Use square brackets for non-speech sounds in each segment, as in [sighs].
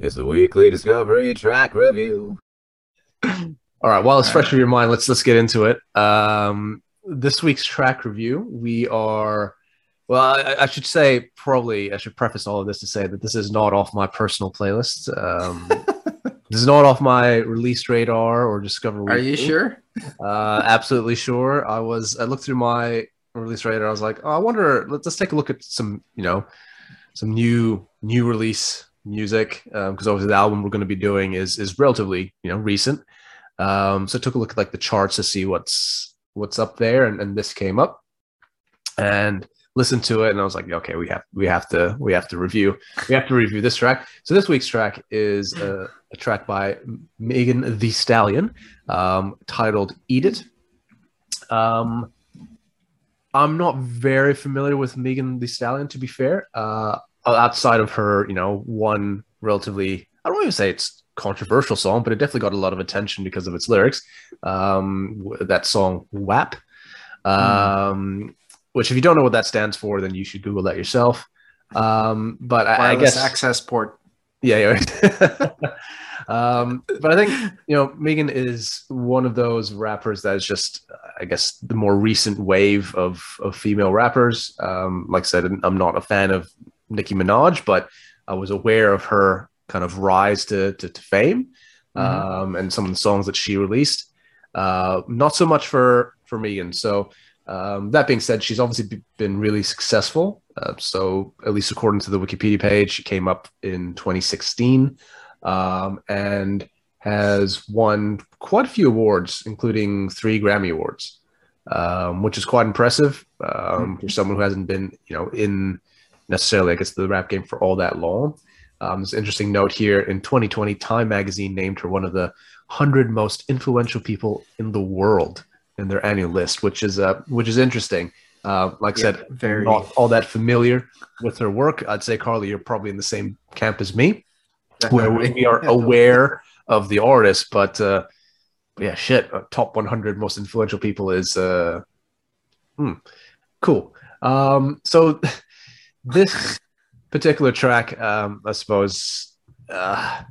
It's the weekly Discovery Track Review. [clears throat] All right. While it's fresh in your mind, let's let's get into it. Um, this week's track review, we are. Well, I, I should say probably I should preface all of this to say that this is not off my personal playlist. Um, [laughs] this is not off my release radar or Discover. Are you sure? Uh, absolutely sure. I was. I looked through my release radar. I was like, oh, I wonder. Let's, let's take a look at some, you know, some new new release music because obviously the album we're going to be doing is is relatively you know recent. Um, so I took a look at like the charts to see what's what's up there, and, and this came up, and listened to it, and I was like, okay, we have we have to we have to review we have to review this track. So this week's track is a, a track by Megan Thee Stallion, um, titled "Eat It." Um, I'm not very familiar with Megan Thee Stallion, to be fair. Uh, outside of her, you know, one relatively, I don't even say it's controversial song, but it definitely got a lot of attention because of its lyrics. Um, that song WAP, um, which if you don't know what that stands for, then you should Google that yourself. Um, but I, I guess access port. yeah, yeah. [laughs] um, but I think you know Megan is one of those rappers that is just, I guess, the more recent wave of of female rappers. Um, like I said, I'm not a fan of Nicki Minaj, but I was aware of her kind of rise to to, to fame um, and some of the songs that she released. Uh, not so much for for Megan. So um, that being said, she's obviously b- been really successful. Uh, so at least according to the Wikipedia page, she came up in 2016 um, and has won quite a few awards, including three Grammy awards, um, which is quite impressive um, for someone who hasn't been, you know, in necessarily, I guess, the rap game for all that long. Um, an interesting note here. In 2020, Time Magazine named her one of the 100 most influential people in the world in their annual list, which is uh, which is interesting. Uh, like I Yeah, said, very. not all that familiar with her work. I'd say, Carly, you're probably in the same camp as me, where we we are aware of the artist, but uh, yeah, shit, uh, top 100 most influential people is uh, hmm, cool. Um, so [laughs] this particular track, um, I suppose, uh,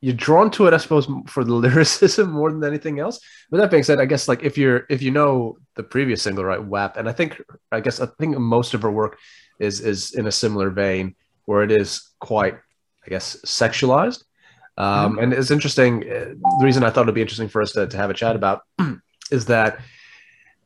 you're drawn to it, I suppose, for the [laughs] lyricism more than anything else. But that being said, I guess like if you're if you know the previous single, right, WAP, and I think I guess I think most of her work is is in a similar vein where it is quite, I guess, sexualized. Um, And it's interesting. uh, The reason I thought it'd be interesting for us to, to have a chat about [clears throat] is that,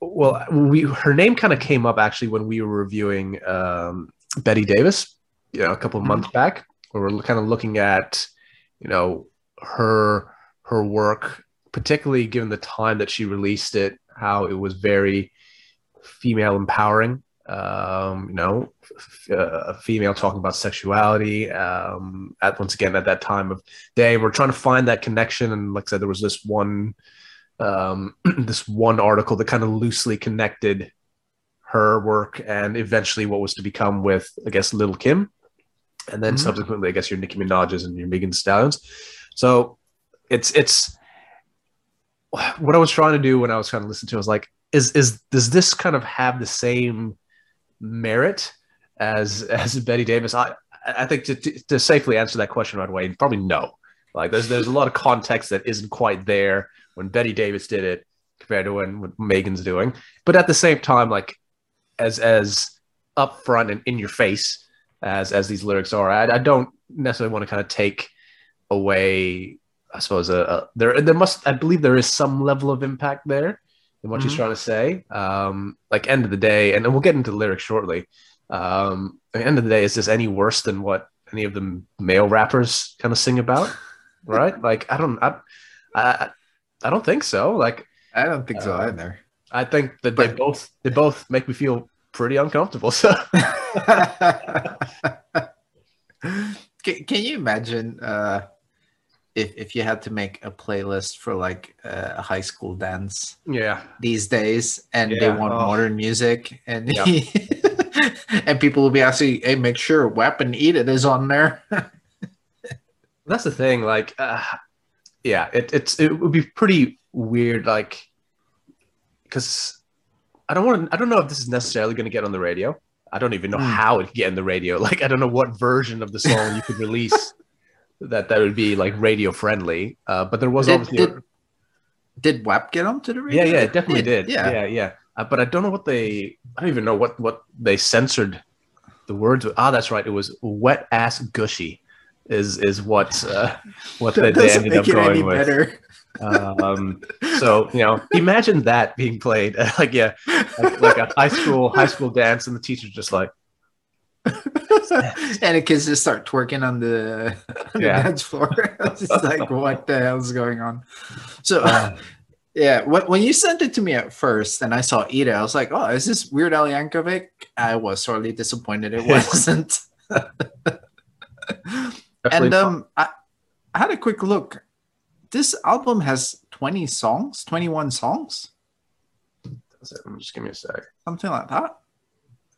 well, we her name kind of came up actually when we were reviewing um, Betty Davis, you know, a couple of months back, where we're kind of looking at, you know, her her work, particularly given the time that she released it, how it was very female empowering. Um, you know, f- uh, a female talking about sexuality. Um, at once again at that time of day, we're trying to find that connection. And like I said, there was this one, um, [clears throat] this one article that kind of loosely connected her work and eventually what was to become with, I guess, Little Kim, and then Mhm. subsequently, I guess, your Nicki Minaj's and your Megan Stallions. So it's it's what I was trying to do when I was trying to listen to. it, I was like, is is does this kind of have the same merit as [laughs] as Betty Davis? I I think to, to, to safely answer that question right away, probably no. Like there's there's a lot of context that isn't quite there when Betty Davis did it compared to when what Megan's doing. But at the same time, like as as upfront and in your face as as these lyrics are, I, I don't necessarily want to kind of take away. I suppose there there must I believe there is some level of impact there in what she's Mhm. trying to say. Um, like end of the day, and we'll get into the lyrics shortly. Um, at the end of the day, is this any worse than what any of the male rappers kind of sing about? [laughs] right? Like I don't I, I I don't think so. Like I don't think so Uh, either. I think that they both they both make me feel pretty uncomfortable. So [laughs] [laughs] can, can you imagine uh, if if you had to make a playlist for like uh, a high school dance yeah, these days, and they want oh. modern music, and Yeah. [laughs] and people will be asking, "Hey, make sure WAP and Eat It is on there." that's the thing. Like, uh, yeah, it it's it would be pretty weird. Like, because I don't want. I don't know if this is necessarily going to get on the radio. I don't even know Hmm. how it could get in the radio. [laughs] Like, I don't know what version of the song you could release [laughs] that that would be like radio friendly. Uh, but there was Did- obviously. did- Did WAP get onto the radio? yeah, yeah, it definitely It- did. Yeah, yeah. Uh, but I don't know what they. I don't even know what what they censored the words. with. Ah, that's right. It was wet ass gushy. Is is what uh, what they, That they ended up make it any going with. better. Um, so you know, imagine that being played [laughs] like yeah, like, like a high school high school dance, and the teacher's just like, [laughs] and the kids just start twerking on the, [laughs] on Yeah. the dance floor. it's just like, what the hell's going on? So, uh, yeah, when, when you sent it to me at first and I saw Eat It, I was like, oh, is this Weird Al Yankovic? I was sorely disappointed it wasn't. Definitely and um, I, I had a quick look. This album has 20 songs, 21 songs, Does it? just give me a sec. something like that.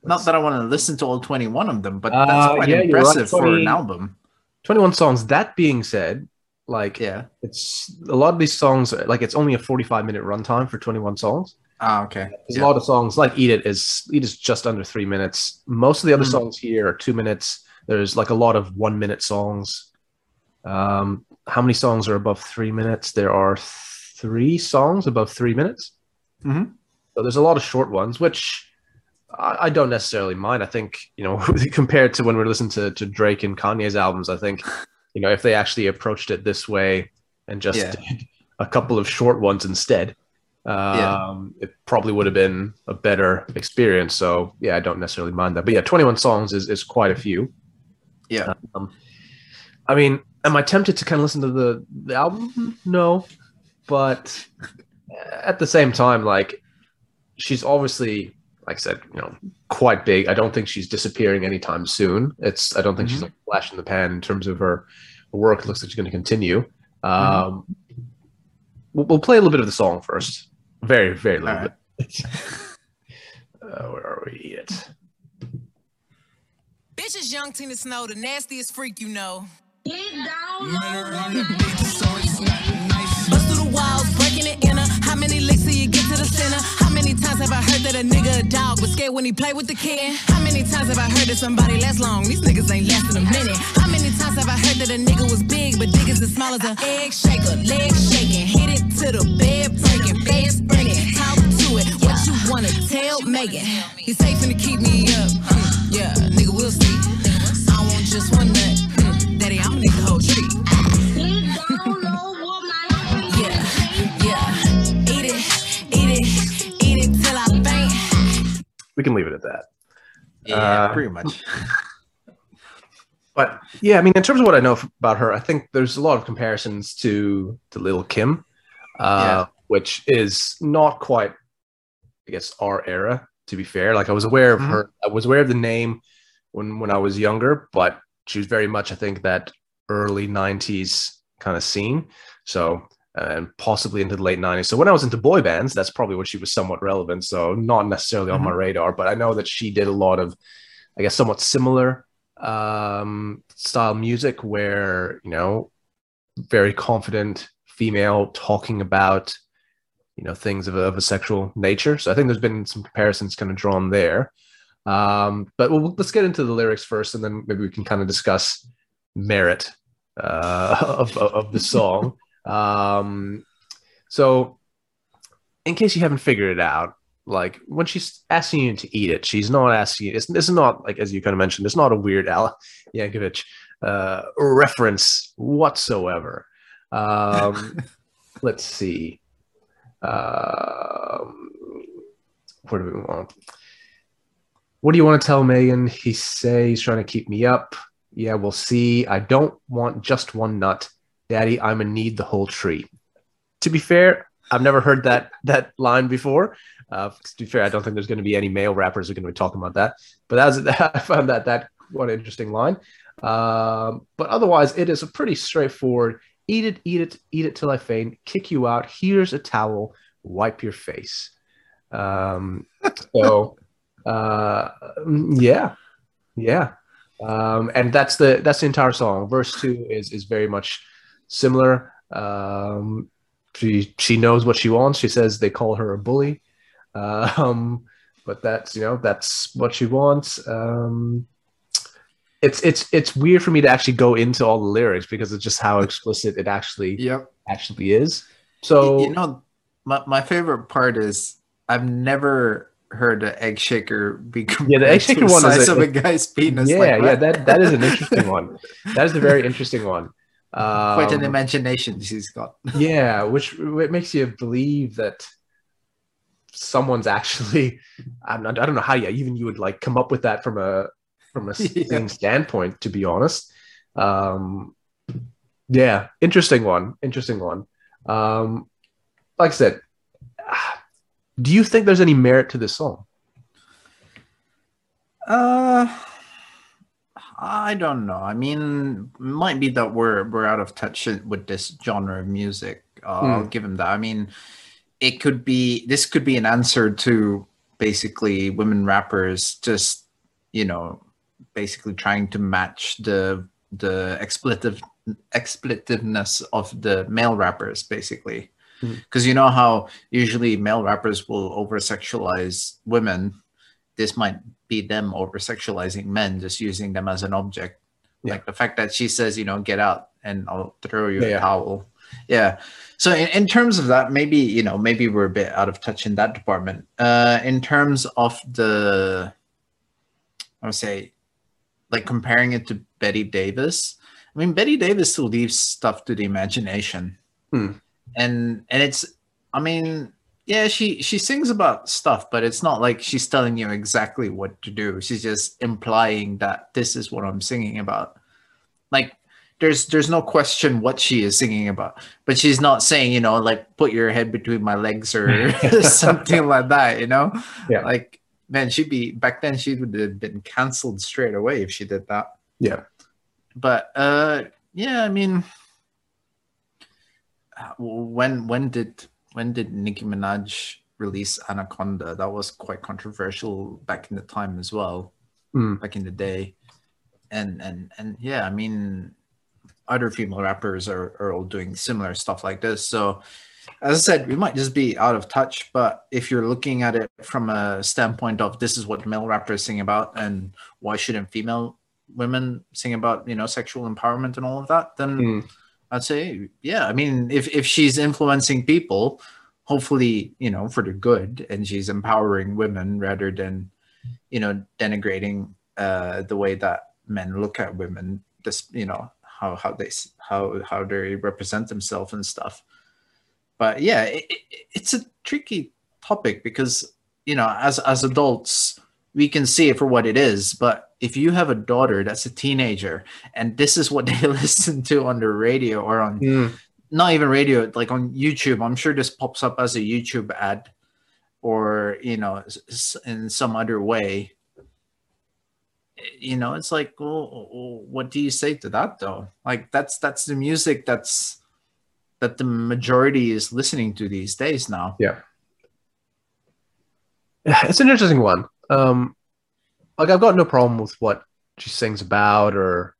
Not that I want to listen to all 21 of them, but Uh, that's quite yeah, you're right, impressive for an album. 21 songs. That being said, like Yeah. it's a lot of these songs, like it's only a 45 minute runtime for 21 songs. Ah, okay. There's Yeah. a lot of songs like Eat It is Eat is just under three minutes. Most of the other Mhm. songs here are two minutes. There's like a lot of one minute songs. Um, how many songs are above three minutes? There are three songs above three minutes. Mhm. So there's a lot of short ones, which I, I don't necessarily mind. I think you know [laughs] compared to when we're listening to to Drake and Kanye's albums, I think you know if they actually approached it this way and just Yeah. did a couple of short ones instead, um, it probably would have been a better experience. So yeah, I don't necessarily mind that. But yeah, 21 songs is is quite a few. Yeah. Um, I mean, am I tempted to kind of listen to the the album? No, but at the same time, like she's obviously, like I said, you know, quite big. I don't think she's disappearing anytime soon. It's I don't think she's like a flash in the pan in terms of her work. It looks like she's going to continue. Um, we'll, we'll play a little bit of the song first. Very, very little right. bit. [laughs] uh, where are we at? Bitch is young Tina Snow, the nastiest freak you know. Bust through the walls, breaking it inner. How many licks till you get to the center? How many times have I heard that a nigga a dog was scared when he play with the kid? How many times have I heard that somebody lasts long? These niggas ain't lasting a minute. How many times have I heard that a nigga was big, but dick is as small as a egg shaker? Leg shaking, hit it to the bed breaking, bed sprinting, talk to it. What you wanna tell Megan? He's safe to keep me up. Hmm, yeah, nigga, we'll see. We can leave it at that. Yeah, Uh, pretty much. [laughs] But yeah, I mean, in terms of what I know about her, I think there's a lot of comparisons to to Little Kim, uh, which is not quite, I guess, our era. To be fair, like I was aware of Mhm. her, I was aware of the name when when I was younger, but she was very much, I think, that early '90s kind of scene. So. And possibly into the late 90s. So when I was into boy bands, that's probably when she was somewhat relevant. So not necessarily on my radar, but I know that she did a lot of, I guess, somewhat similar um, style music where you know very confident female talking about you know things of a, of a sexual nature so i think there's been some comparisons kind of drawn there um, but we'll, let's get into the lyrics first and then maybe we can kind of discuss merit uh, [laughs] of, of the song [laughs] um, so in case you haven't figured it out like when she's asking you to eat it, she's not asking you. It's, this is not like as you kind of mentioned. It's not a weird Al Yankovic uh, reference whatsoever. Um, [laughs] let's see. Um, where do we want? What do you want to tell Megan? He say he's trying to keep me up. Yeah, we'll see. I don't want just one nut, Daddy. I'm gonna need the whole tree. To be fair, I've never heard that that line before. Uh, to be fair, I don't think there's going to be any male rappers who are going to be talking about that. But was, [laughs] I found that that one interesting line. Um, but otherwise, it is a pretty straightforward. Eat it, eat it, eat it till I faint. Kick you out. Here's a towel. Wipe your face. Um, so, uh, yeah, yeah. Um, and that's the that's the entire song. Verse two is is very much similar. Um, she she knows what she wants. She says they call her a bully. [laughs] Um, but that's you know that's what she wants. Um, it's it's it's weird for me to actually go into all the lyrics because it's just how explicit it actually Yep. actually is. So you know, my, my favorite part is I've never heard an egg shaker be Yeah, the egg to shaker the one is size a- of a guy's penis. yeah, like yeah, that that is an interesting [laughs] one. That is a very interesting one. Quite an Um, imagination she's got. [laughs] yeah, which it makes you believe that someone's actually. [laughs] I'm not, I don't know how you even you would like come up with that from a from a [laughs] Yeah. standpoint. To be honest, um, yeah, interesting one. Interesting one. Um, like I said, [sighs] do you think there's any merit to this song? Uh, I don't know. I mean, might be that we're we're out of touch with this genre of music. Uh, I'll give him that. I mean, it could be this could be an answer to basically women rappers just you know basically trying to match the the expletive expletiveness of the male rappers basically because you know how usually male rappers will over sexualize women this might be them over sexualizing men just using them as an object. Yeah. like the fact that she says you know get out and i'll throw you Yeah, a towel. Yeah. So in, in terms of that maybe you know maybe we're a bit out of touch in that department. Uh in terms of the i would say like comparing it to betty davis i mean betty davis still leaves stuff to the imagination. Hmm. and and it's i mean yeah she she sings about stuff but it's not like she's telling you exactly what to do she's just implying that this is what i'm singing about like there's there's no question what she is singing about but she's not saying you know like put your head between my legs or [laughs] [laughs] something like that you know Yeah. like man she'd be back then she would have been canceled straight away if she did that Yeah. but uh yeah i mean uh, when when did when did nicki minaj release anaconda that was quite controversial back in the time as well Mm. back in the day and and and yeah i mean other female rappers are, are all doing similar stuff like this so as i said we might just be out of touch but if you're looking at it from a standpoint of this is what male rappers sing about and why shouldn't female women sing about you know sexual empowerment and all of that then Mm. I'd say yeah i mean if if she's influencing people hopefully you know for the good and she's empowering women rather than you know denigrating uh the way that men look at women this you know how how they how how they represent themselves and stuff. But yeah it, it, it's a tricky topic because you know as as adults we can see it for what it is but if you have a daughter that's a teenager and this is what [laughs] they listen to on the radio or on Mm. not even radio like on youtube i'm sure this pops up as a youtube ad or you know in some other way you know it's like well, what do you say to that though like that's that's the music that's that the majority is listening to these days now Yeah. [sighs] It's an interesting one. Um, like I've got no problem with what she sings about or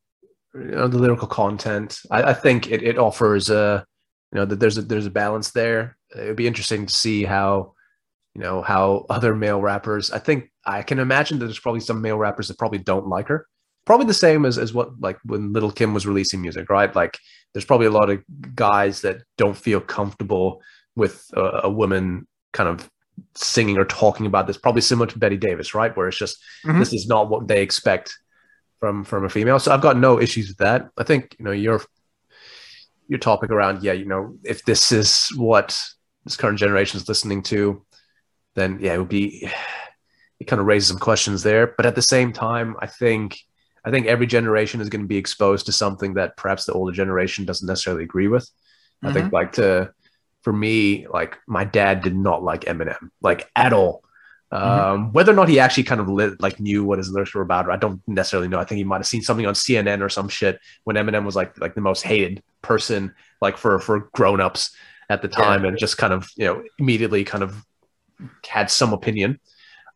you know the lyrical content. I, I think it, it offers a you know that there's a there's a balance there. It'd be interesting to see how you know how other male rappers. I think I can imagine that there's probably some male rappers that probably don't like her. Probably the same as as what like when Little Kim was releasing music, right? Like there's probably a lot of guys that don't feel comfortable with a, a woman kind of singing or talking about this probably similar to betty davis right? Where it's just Mhm. this is not what they expect from from a female. So i've got no issues with that. I think you know your your topic around yeah you know if this is what this current generation is listening to then yeah it would be it kind of raises some questions there. But at the same time i think i think every generation is going to be exposed to something that perhaps the older generation doesn't necessarily agree with. I think like to for me, like my dad did not like Eminem, like at all. Um, Whether or not he actually kind of lit, like knew what his lyrics were about, I don't necessarily know. I think he might have seen something on CNN or some shit when Eminem was like like the most hated person, like for for grown ups at the time, and just kind of you know immediately kind of had some opinion.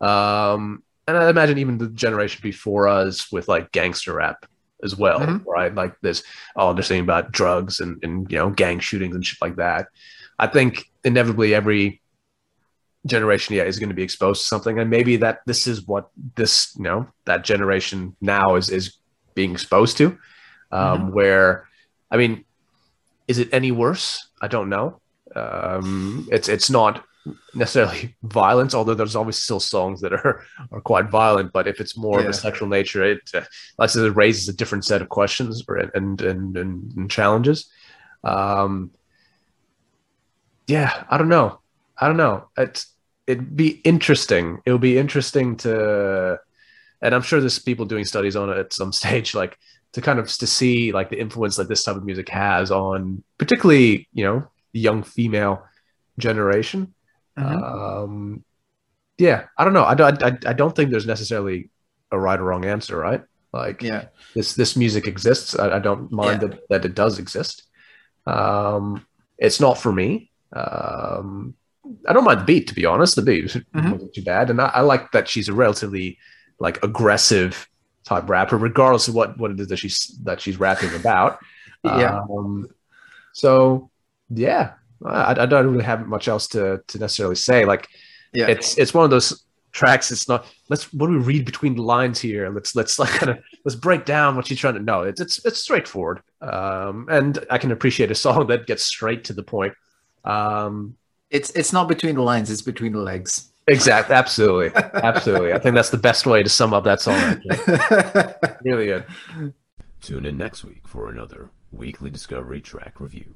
Um, and I imagine even the generation before us with like gangster rap as well, Mhm. right? Like this, all saying about drugs and, and you know gang shootings and shit like that. I think inevitably every generation, yeah, is going to be exposed to something, and maybe that this is what this, you know, that generation now is is being exposed to. Um, Where, I mean, is it any worse? I don't know. Um, it's it's not necessarily [laughs] violence, although there's always still songs that are are quite violent. But if it's more of a sexual nature, it uh, like I said, it raises a different set of questions or, and, and and and challenges. Um, yeah, I don't know. I don't know. It's it'd be interesting. It would be interesting to, and I'm sure there's people doing studies on it at some [laughs] stage, like to kind of to see like the influence that this type of music has on, particularly you know the young female generation. Mhm. Um, yeah, I don't know. I don't. I, I don't think there's necessarily a right or wrong answer, right? Like yeah this this music exists. I, I don't mind Yeah. that, that it does exist. Um, it's not for me. Um, I don't mind the beat, to be honest. The beat Mhm. wasn't too bad, and I, I like that she's a relatively like aggressive type rapper, regardless of what what it is that she's that she's rapping about. [laughs] Yeah. Um, so yeah, I, I don't really have much else to to necessarily say. Like yeah it's it's one of those tracks it's not let's what do we read between the lines here let's let's like [laughs] kind of let's break down what she's trying to know it's it's it's straightforward um and i can appreciate a song [laughs] that gets straight to the point um it's it's not between the lines it's between the legs. Exactly absolutely [laughs] absolutely. I think that's the best way to sum up that song [laughs] really good. Tune in next week for another weekly Discovery Track Review.